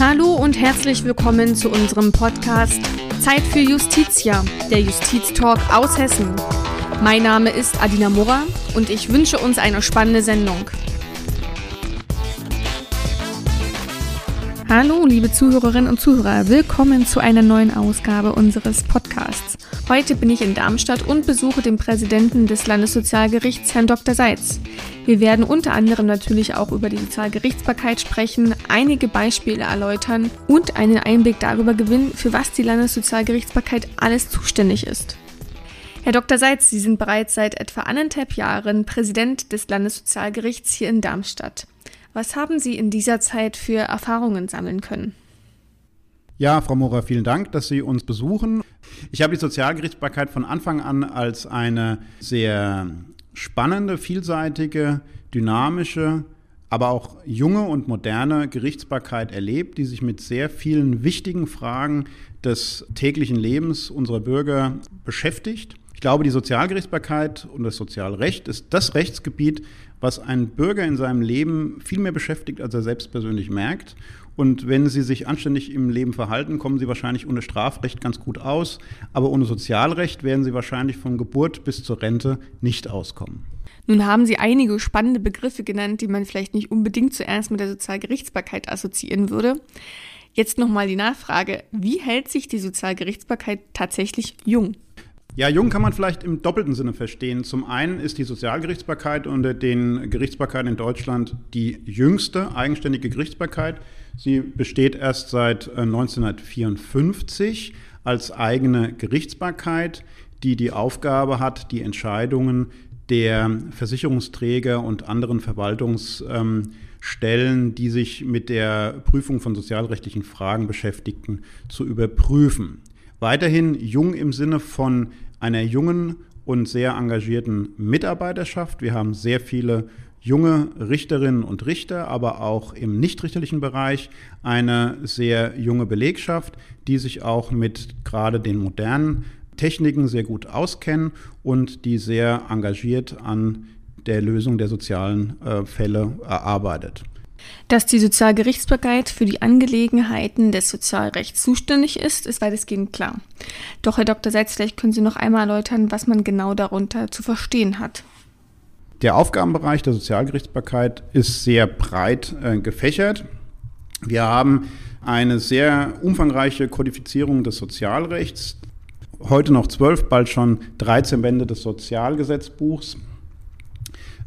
Hallo und herzlich willkommen zu unserem Podcast Zeit für Justitia, der Justiztalk aus Hessen. Mein Name ist Adina Murra und ich wünsche uns eine spannende Sendung. Hallo, liebe Zuhörerinnen und Zuhörer, willkommen zu einer neuen Ausgabe unseres Podcasts. Heute bin ich in Darmstadt und besuche den Präsidenten des Landessozialgerichts, Herrn Dr. Seitz. Wir werden unter anderem natürlich auch über die Sozialgerichtsbarkeit sprechen, einige Beispiele erläutern und einen Einblick darüber gewinnen, für was die Landessozialgerichtsbarkeit alles zuständig ist. Herr Dr. Seitz, Sie sind bereits seit etwa anderthalb Jahren Präsident des Landessozialgerichts hier in Darmstadt. Was haben Sie in dieser Zeit für Erfahrungen sammeln können? Ja, Frau Mora, vielen Dank, dass Sie uns besuchen. Ich habe die Sozialgerichtsbarkeit von Anfang an als eine sehr spannende, vielseitige, dynamische, aber auch junge und moderne Gerichtsbarkeit erlebt, die sich mit sehr vielen wichtigen Fragen des täglichen Lebens unserer Bürger beschäftigt. Ich glaube, die Sozialgerichtsbarkeit und das Sozialrecht ist das Rechtsgebiet, was einen Bürger in seinem Leben viel mehr beschäftigt, als er selbst persönlich merkt. Und wenn Sie sich anständig im Leben verhalten, kommen Sie wahrscheinlich ohne Strafrecht ganz gut aus. Aber ohne Sozialrecht werden Sie wahrscheinlich von Geburt bis zur Rente nicht auskommen. Nun haben Sie einige spannende Begriffe genannt, die man vielleicht nicht unbedingt zuerst mit der Sozialgerichtsbarkeit assoziieren würde. Jetzt nochmal die Nachfrage, wie hält sich die Sozialgerichtsbarkeit tatsächlich jung? Ja, jung kann man vielleicht im doppelten Sinne verstehen. Zum einen ist die Sozialgerichtsbarkeit unter den Gerichtsbarkeiten in Deutschland die jüngste eigenständige Gerichtsbarkeit. Sie besteht erst seit 1954 äh, als eigene Gerichtsbarkeit, die die Aufgabe hat, die Entscheidungen der Versicherungsträger und anderen Verwaltungsstellen, die sich mit der Prüfung von sozialrechtlichen Fragen beschäftigten, zu überprüfen. Weiterhin jung im Sinne von einer jungen und sehr engagierten Mitarbeiterschaft. Wir haben sehr viele junge Richterinnen und Richter, aber auch im nichtrichterlichen Bereich eine sehr junge Belegschaft, die sich auch mit gerade den modernen Techniken sehr gut auskennen und die sehr engagiert an der Lösung der sozialen äh, Fälle erarbeitet. Dass die Sozialgerichtsbarkeit für die Angelegenheiten des Sozialrechts zuständig ist, ist weitestgehend klar. Doch, Herr Dr. Seitz, vielleicht können Sie noch einmal erläutern, was man genau darunter zu verstehen hat. Der Aufgabenbereich der Sozialgerichtsbarkeit ist sehr breit äh, gefächert. Wir haben eine sehr umfangreiche Kodifizierung des Sozialrechts. Heute noch zwölf, bald schon 13 Bände des Sozialgesetzbuchs.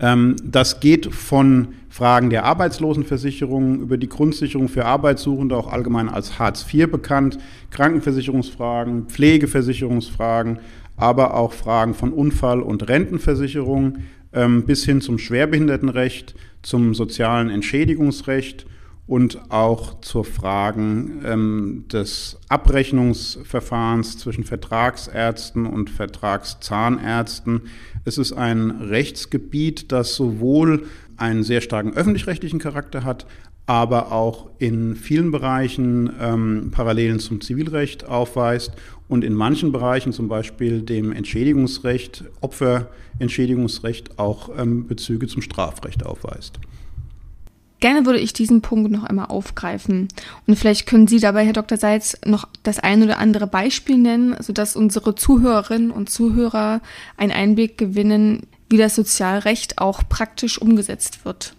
Ähm, das geht von Fragen der Arbeitslosenversicherung über die Grundsicherung für Arbeitssuchende, auch allgemein als Hartz IV bekannt, Krankenversicherungsfragen, Pflegeversicherungsfragen, aber auch Fragen von Unfall- und Rentenversicherung ähm, bis hin zum Schwerbehindertenrecht, zum sozialen Entschädigungsrecht und auch zur Fragen ähm, des Abrechnungsverfahrens zwischen Vertragsärzten und Vertragszahnärzten. Es ist ein Rechtsgebiet, das sowohl einen sehr starken öffentlich-rechtlichen Charakter hat, aber auch in vielen Bereichen ähm, Parallelen zum Zivilrecht aufweist und in manchen Bereichen, zum Beispiel dem Entschädigungsrecht, Opferentschädigungsrecht, auch ähm, Bezüge zum Strafrecht aufweist. Gerne würde ich diesen Punkt noch einmal aufgreifen. Und vielleicht können Sie dabei, Herr Dr. Seitz, noch das ein oder andere Beispiel nennen, sodass unsere Zuhörerinnen und Zuhörer einen Einblick gewinnen, wie das Sozialrecht auch praktisch umgesetzt wird.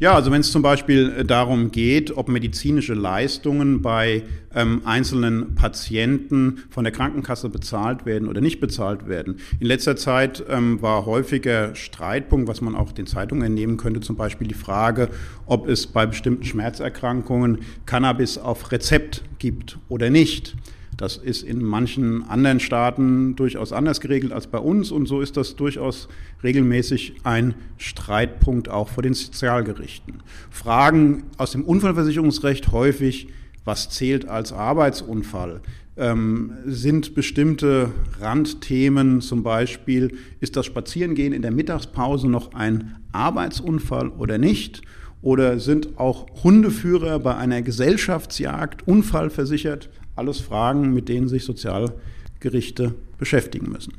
Ja, also wenn es zum Beispiel äh, darum geht, ob medizinische Leistungen bei ähm, einzelnen Patienten von der Krankenkasse bezahlt werden oder nicht bezahlt werden. In letzter Zeit ähm, war häufiger Streitpunkt, was man auch den Zeitungen entnehmen könnte, zum Beispiel die Frage, ob es bei bestimmten Schmerzerkrankungen Cannabis auf Rezept gibt oder nicht. Das ist in manchen anderen Staaten durchaus anders geregelt als bei uns und so ist das durchaus regelmäßig ein Streitpunkt auch vor den Sozialgerichten. Fragen aus dem Unfallversicherungsrecht häufig, was zählt als Arbeitsunfall? Ähm, sind bestimmte Randthemen, zum Beispiel, ist das Spazierengehen in der Mittagspause noch ein Arbeitsunfall oder nicht? Oder sind auch Hundeführer bei einer Gesellschaftsjagd unfallversichert? Alles Fragen, mit denen sich Sozialgerichte beschäftigen müssen.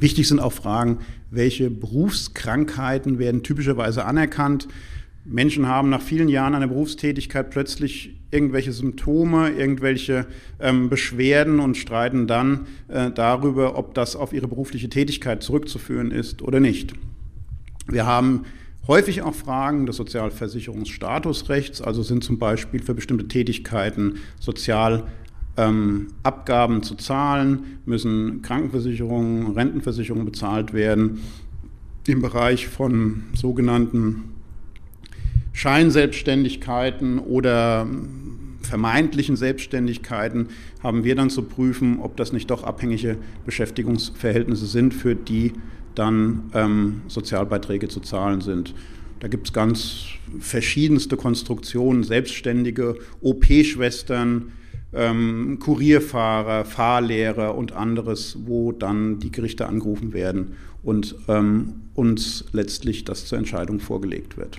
Wichtig sind auch Fragen, welche Berufskrankheiten werden typischerweise anerkannt, Menschen haben nach vielen Jahren einer Berufstätigkeit plötzlich irgendwelche Symptome, irgendwelche ähm, Beschwerden und streiten dann äh, darüber, ob das auf ihre berufliche Tätigkeit zurückzuführen ist oder nicht. Wir haben häufig auch Fragen des Sozialversicherungsstatusrechts, also sind zum Beispiel für bestimmte Tätigkeiten sozial ähm, Abgaben zu zahlen, müssen Krankenversicherungen, Rentenversicherungen bezahlt werden. Im Bereich von sogenannten Scheinselbstständigkeiten oder vermeintlichen Selbstständigkeiten haben wir dann zu prüfen, ob das nicht doch abhängige Beschäftigungsverhältnisse sind, für die dann ähm, Sozialbeiträge zu zahlen sind. Da gibt es ganz verschiedenste Konstruktionen, Selbstständige, OP-Schwestern, ähm, Kurierfahrer, Fahrlehrer und anderes, wo dann die Gerichte angerufen werden und ähm, uns letztlich das zur Entscheidung vorgelegt wird.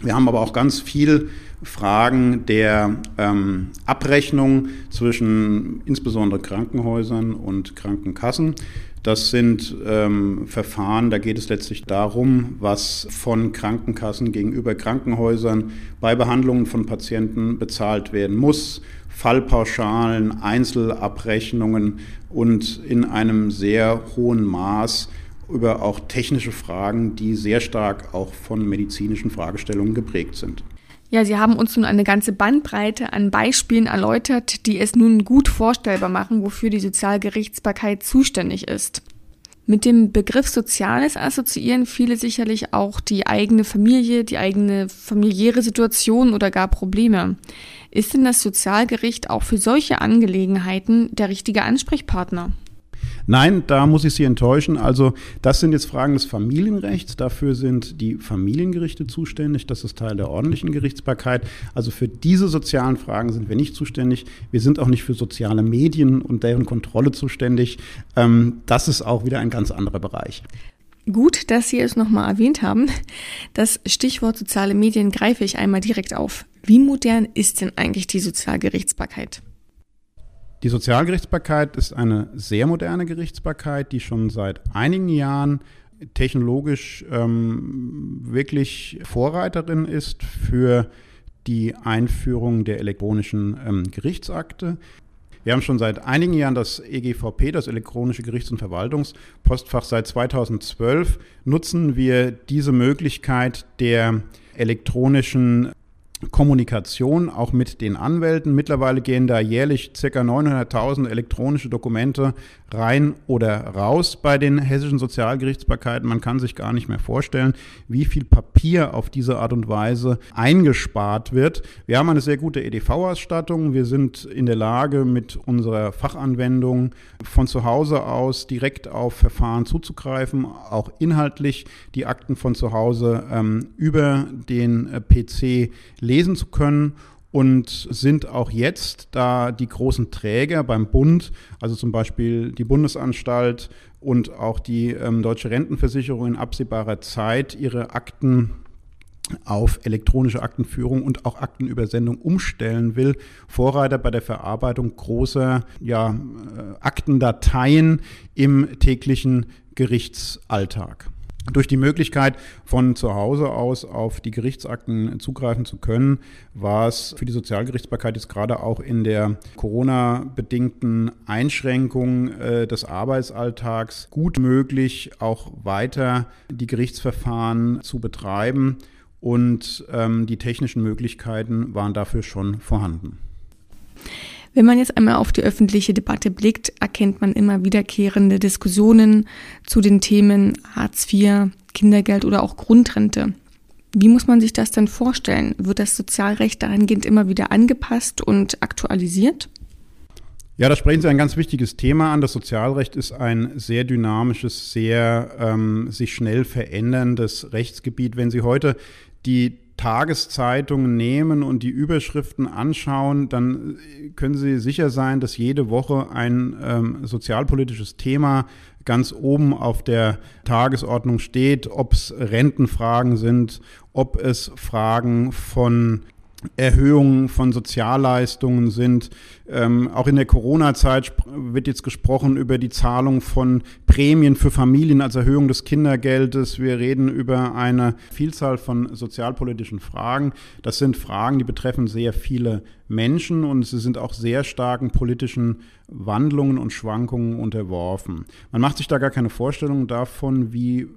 Wir haben aber auch ganz viel Fragen der ähm, Abrechnung zwischen insbesondere Krankenhäusern und Krankenkassen. Das sind ähm, Verfahren, da geht es letztlich darum, was von Krankenkassen gegenüber Krankenhäusern bei Behandlungen von Patienten bezahlt werden muss. Fallpauschalen, Einzelabrechnungen und in einem sehr hohen Maß über auch technische Fragen, die sehr stark auch von medizinischen Fragestellungen geprägt sind. Ja, Sie haben uns nun eine ganze Bandbreite an Beispielen erläutert, die es nun gut vorstellbar machen, wofür die Sozialgerichtsbarkeit zuständig ist. Mit dem Begriff Soziales assoziieren viele sicherlich auch die eigene Familie, die eigene familiäre Situation oder gar Probleme. Ist denn das Sozialgericht auch für solche Angelegenheiten der richtige Ansprechpartner? Nein, da muss ich Sie enttäuschen. Also das sind jetzt Fragen des Familienrechts. Dafür sind die Familiengerichte zuständig. Das ist Teil der ordentlichen Gerichtsbarkeit. Also für diese sozialen Fragen sind wir nicht zuständig. Wir sind auch nicht für soziale Medien und deren Kontrolle zuständig. Ähm, das ist auch wieder ein ganz anderer Bereich. Gut, dass Sie es nochmal erwähnt haben. Das Stichwort soziale Medien greife ich einmal direkt auf. Wie modern ist denn eigentlich die Sozialgerichtsbarkeit? Die Sozialgerichtsbarkeit ist eine sehr moderne Gerichtsbarkeit, die schon seit einigen Jahren technologisch ähm, wirklich Vorreiterin ist für die Einführung der elektronischen ähm, Gerichtsakte. Wir haben schon seit einigen Jahren das EGVP, das elektronische Gerichts- und Verwaltungspostfach. Seit 2012 nutzen wir diese Möglichkeit der elektronischen Kommunikation auch mit den Anwälten. Mittlerweile gehen da jährlich ca. 900.000 elektronische Dokumente rein oder raus bei den hessischen Sozialgerichtsbarkeiten. Man kann sich gar nicht mehr vorstellen, wie viel Papier auf diese Art und Weise eingespart wird. Wir haben eine sehr gute EDV-Ausstattung. Wir sind in der Lage, mit unserer Fachanwendung von zu Hause aus direkt auf Verfahren zuzugreifen, auch inhaltlich die Akten von zu Hause ähm, über den äh, PC lesen zu können und sind auch jetzt, da die großen Träger beim Bund, also zum Beispiel die Bundesanstalt und auch die ähm, Deutsche Rentenversicherung in absehbarer Zeit ihre Akten auf elektronische Aktenführung und auch Aktenübersendung umstellen will, Vorreiter bei der Verarbeitung großer ja, äh, Aktendateien im täglichen Gerichtsalltag. Durch die Möglichkeit, von zu Hause aus auf die Gerichtsakten zugreifen zu können, war es für die Sozialgerichtsbarkeit jetzt gerade auch in der Corona-bedingten Einschränkung äh, des Arbeitsalltags gut möglich, auch weiter die Gerichtsverfahren zu betreiben. Und ähm, die technischen Möglichkeiten waren dafür schon vorhanden. Wenn man jetzt einmal auf die öffentliche Debatte blickt, erkennt man immer wiederkehrende Diskussionen zu den Themen Hartz IV, Kindergeld oder auch Grundrente. Wie muss man sich das denn vorstellen? Wird das Sozialrecht dahingehend immer wieder angepasst und aktualisiert? Ja, da sprechen Sie ein ganz wichtiges Thema an. Das Sozialrecht ist ein sehr dynamisches, sehr ähm, sich schnell veränderndes Rechtsgebiet. Wenn Sie heute die Tageszeitungen nehmen und die Überschriften anschauen, dann können Sie sicher sein, dass jede Woche ein ähm, sozialpolitisches Thema ganz oben auf der Tagesordnung steht, ob es Rentenfragen sind, ob es Fragen von Erhöhungen von Sozialleistungen sind. Ähm, auch in der Corona-Zeit wird jetzt gesprochen über die Zahlung von Prämien für Familien als Erhöhung des Kindergeldes. Wir reden über eine Vielzahl von sozialpolitischen Fragen. Das sind Fragen, die betreffen sehr viele Menschen und sie sind auch sehr starken politischen Wandlungen und Schwankungen unterworfen. Man macht sich da gar keine Vorstellung davon, wie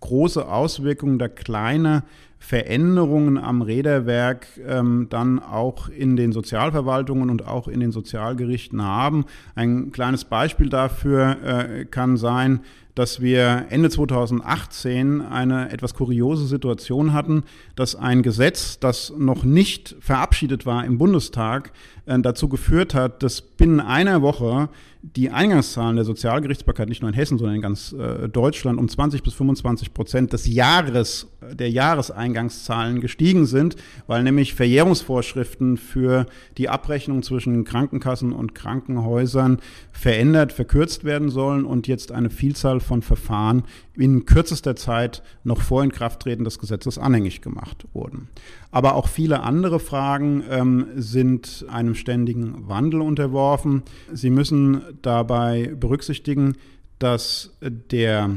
große Auswirkungen da kleine Veränderungen am Räderwerk ähm, dann auch in den Sozialverwaltungen und auch in den Sozialgerichten haben. Ein kleines Beispiel dafür äh, kann sein, dass wir Ende 2018 eine etwas kuriose Situation hatten, dass ein Gesetz, das noch nicht verabschiedet war im Bundestag, äh, dazu geführt hat, dass binnen einer Woche die Eingangszahlen der Sozialgerichtsbarkeit nicht nur in Hessen, sondern in ganz äh, Deutschland um 20 bis 25 Prozent des Jahres, der Jahreseingangszahlen gestiegen sind, weil nämlich Verjährungsvorschriften für die Abrechnung zwischen Krankenkassen und Krankenhäusern verändert, verkürzt werden sollen und jetzt eine Vielzahl von Verfahren in kürzester Zeit noch vor Inkrafttreten des Gesetzes anhängig gemacht wurden. Aber auch viele andere Fragen ähm, sind einem ständigen Wandel unterworfen. Sie müssen dabei berücksichtigen, dass der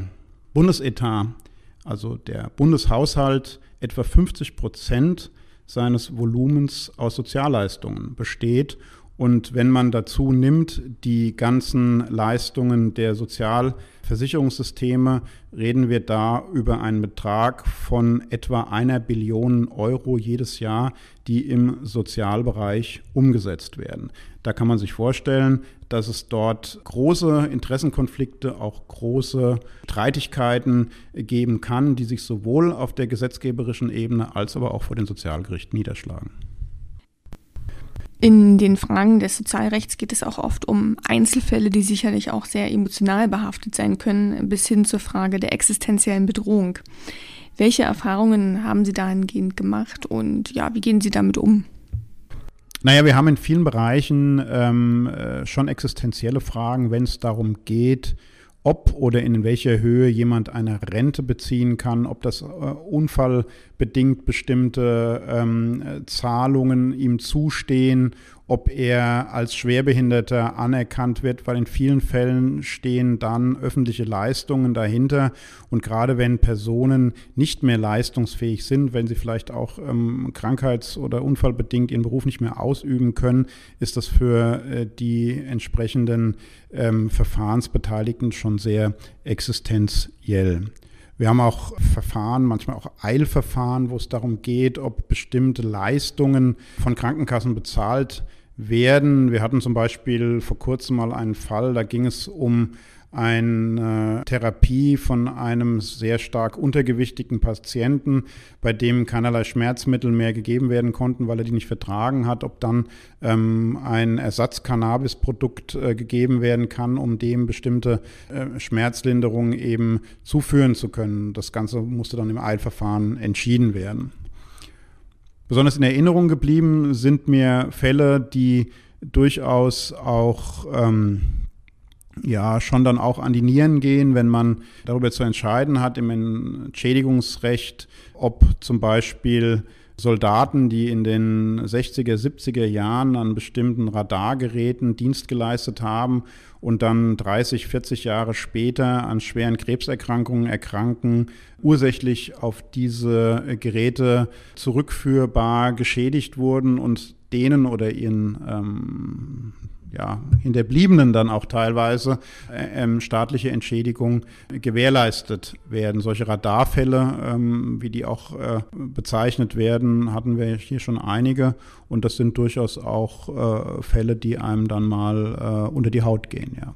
Bundesetat, also der Bundeshaushalt, etwa 50 Prozent seines Volumens aus Sozialleistungen besteht und wenn man dazu nimmt, die ganzen Leistungen der Sozialversicherungssysteme, reden wir da über einen Betrag von etwa einer Billion Euro jedes Jahr, die im Sozialbereich umgesetzt werden. Da kann man sich vorstellen, dass es dort große Interessenkonflikte, auch große Streitigkeiten geben kann, die sich sowohl auf der gesetzgeberischen Ebene als aber auch vor den Sozialgerichten niederschlagen. In den Fragen des Sozialrechts geht es auch oft um Einzelfälle, die sicherlich auch sehr emotional behaftet sein können, bis hin zur Frage der existenziellen Bedrohung. Welche Erfahrungen haben Sie dahingehend gemacht und ja, wie gehen Sie damit um? Naja, wir haben in vielen Bereichen ähm, äh, schon existenzielle Fragen, wenn es darum geht, ob oder in welcher Höhe jemand eine Rente beziehen kann, ob das äh, unfallbedingt bestimmte ähm, Zahlungen ihm zustehen ob er als Schwerbehinderter anerkannt wird, weil in vielen Fällen stehen dann öffentliche Leistungen dahinter. Und gerade wenn Personen nicht mehr leistungsfähig sind, wenn sie vielleicht auch ähm, krankheits- oder unfallbedingt ihren Beruf nicht mehr ausüben können, ist das für äh, die entsprechenden ähm, Verfahrensbeteiligten schon sehr existenziell. Wir haben auch Verfahren, manchmal auch Eilverfahren, wo es darum geht, ob bestimmte Leistungen von Krankenkassen bezahlt werden. Wir hatten zum Beispiel vor kurzem mal einen Fall, da ging es um eine Therapie von einem sehr stark untergewichtigen Patienten, bei dem keinerlei Schmerzmittel mehr gegeben werden konnten, weil er die nicht vertragen hat, ob dann ähm, ein Ersatz-Cannabis-Produkt äh, gegeben werden kann, um dem bestimmte äh, Schmerzlinderungen eben zuführen zu können. Das Ganze musste dann im Eilverfahren entschieden werden. Besonders in Erinnerung geblieben sind mir Fälle, die durchaus auch ähm, ja schon dann auch an die Nieren gehen, wenn man darüber zu entscheiden hat im Entschädigungsrecht, ob zum Beispiel Soldaten, die in den 60er, 70er Jahren an bestimmten Radargeräten Dienst geleistet haben und dann 30, 40 Jahre später an schweren Krebserkrankungen erkranken, ursächlich auf diese Geräte zurückführbar geschädigt wurden und denen oder ihren ähm, ja, Hinterbliebenen dann auch teilweise äh, ähm, staatliche Entschädigung gewährleistet werden. Solche Radarfälle, ähm, wie die auch äh, bezeichnet werden, hatten wir hier schon einige und das sind durchaus auch äh, Fälle, die einem dann mal äh, unter die Haut gehen, ja.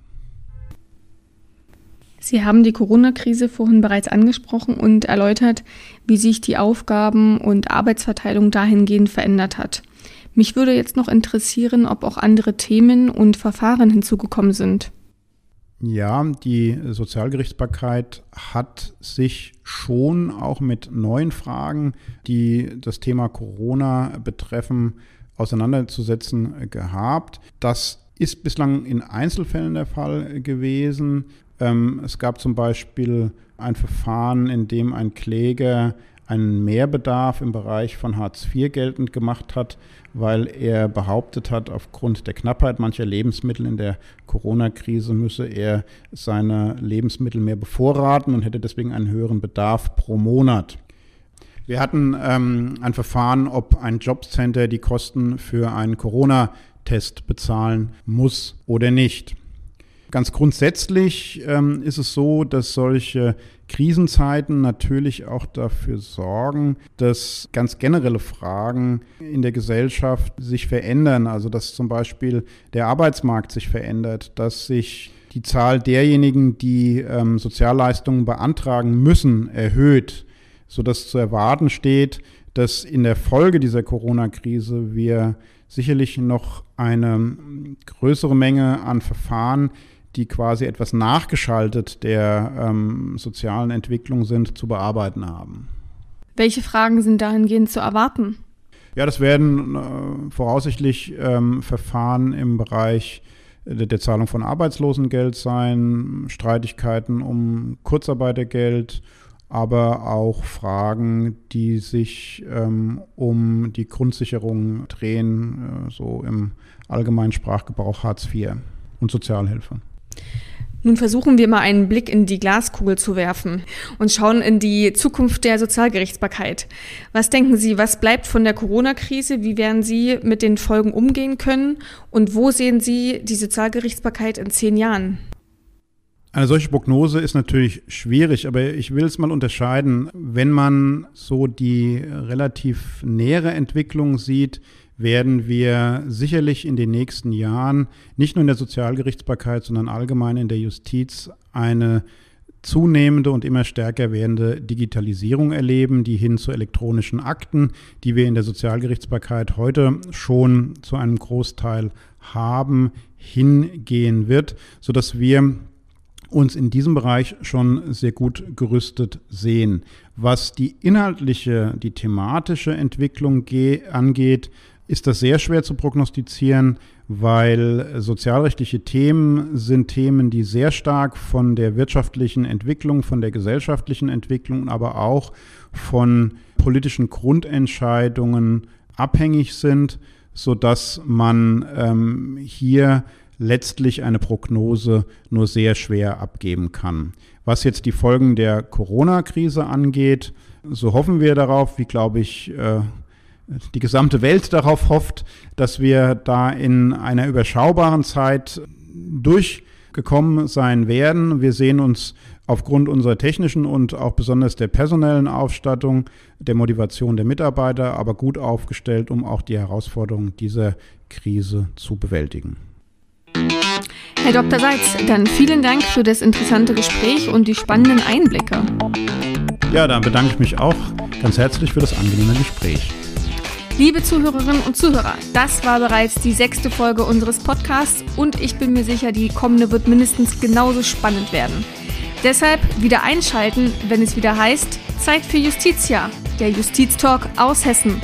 Sie haben die Corona-Krise vorhin bereits angesprochen und erläutert, wie sich die Aufgaben und Arbeitsverteilung dahingehend verändert hat. Mich würde jetzt noch interessieren, ob auch andere Themen und Verfahren hinzugekommen sind. Ja, die Sozialgerichtsbarkeit hat sich schon auch mit neuen Fragen, die das Thema Corona betreffen, auseinanderzusetzen gehabt. Das ist bislang in Einzelfällen der Fall gewesen. Ähm, es gab zum Beispiel ein Verfahren, in dem ein Kläger einen Mehrbedarf im Bereich von Hartz IV geltend gemacht hat, weil er behauptet hat, aufgrund der Knappheit mancher Lebensmittel in der Corona-Krise müsse er seine Lebensmittel mehr bevorraten und hätte deswegen einen höheren Bedarf pro Monat. Wir hatten ähm, ein Verfahren, ob ein Jobcenter die Kosten für einen Corona-Test bezahlen muss oder nicht. Ganz grundsätzlich ähm, ist es so, dass solche Krisenzeiten natürlich auch dafür sorgen, dass ganz generelle Fragen in der Gesellschaft sich verändern. Also dass zum Beispiel der Arbeitsmarkt sich verändert, dass sich die Zahl derjenigen, die ähm, Sozialleistungen beantragen müssen, erhöht, sodass zu erwarten steht, dass in der Folge dieser Corona-Krise wir sicherlich noch eine größere Menge an Verfahren die quasi etwas nachgeschaltet der ähm, sozialen Entwicklung sind, zu bearbeiten haben. Welche Fragen sind dahingehend zu erwarten? Ja, das werden äh, voraussichtlich ähm, Verfahren im Bereich der, der Zahlung von Arbeitslosengeld sein, Streitigkeiten um Kurzarbeitergeld, aber auch Fragen, die sich ähm, um die Grundsicherung drehen, äh, so im allgemeinen Sprachgebrauch Hartz IV und Sozialhilfe. Nun versuchen wir mal einen Blick in die Glaskugel zu werfen und schauen in die Zukunft der Sozialgerichtsbarkeit. Was denken Sie, was bleibt von der Corona-Krise? Wie werden Sie mit den Folgen umgehen können? Und wo sehen Sie die Sozialgerichtsbarkeit in zehn Jahren? Eine solche Prognose ist natürlich schwierig, aber ich will es mal unterscheiden. Wenn man so die relativ nähere Entwicklung sieht, werden wir sicherlich in den nächsten Jahren nicht nur in der Sozialgerichtsbarkeit, sondern allgemein in der Justiz eine zunehmende und immer stärker werdende Digitalisierung erleben, die hin zu elektronischen Akten, die wir in der Sozialgerichtsbarkeit heute schon zu einem Großteil haben, hingehen wird, sodass wir uns in diesem Bereich schon sehr gut gerüstet sehen. Was die inhaltliche, die thematische Entwicklung angeht, ist das sehr schwer zu prognostizieren, weil sozialrechtliche Themen sind Themen, die sehr stark von der wirtschaftlichen Entwicklung, von der gesellschaftlichen Entwicklung, aber auch von politischen Grundentscheidungen abhängig sind, sodass man ähm, hier letztlich eine Prognose nur sehr schwer abgeben kann. Was jetzt die Folgen der Corona-Krise angeht, so hoffen wir darauf, wie glaube ich äh, die gesamte Welt darauf hofft, dass wir da in einer überschaubaren Zeit durchgekommen sein werden. Wir sehen uns aufgrund unserer technischen und auch besonders der personellen Ausstattung, der Motivation der Mitarbeiter, aber gut aufgestellt, um auch die Herausforderungen dieser Krise zu bewältigen. Herr Dr. Seitz, dann vielen Dank für das interessante Gespräch und die spannenden Einblicke. Ja, dann bedanke ich mich auch ganz herzlich für das angenehme Gespräch. Liebe Zuhörerinnen und Zuhörer, das war bereits die sechste Folge unseres Podcasts und ich bin mir sicher, die kommende wird mindestens genauso spannend werden. Deshalb wieder einschalten, wenn es wieder heißt Zeit für Justitia, der Justiztalk aus Hessen.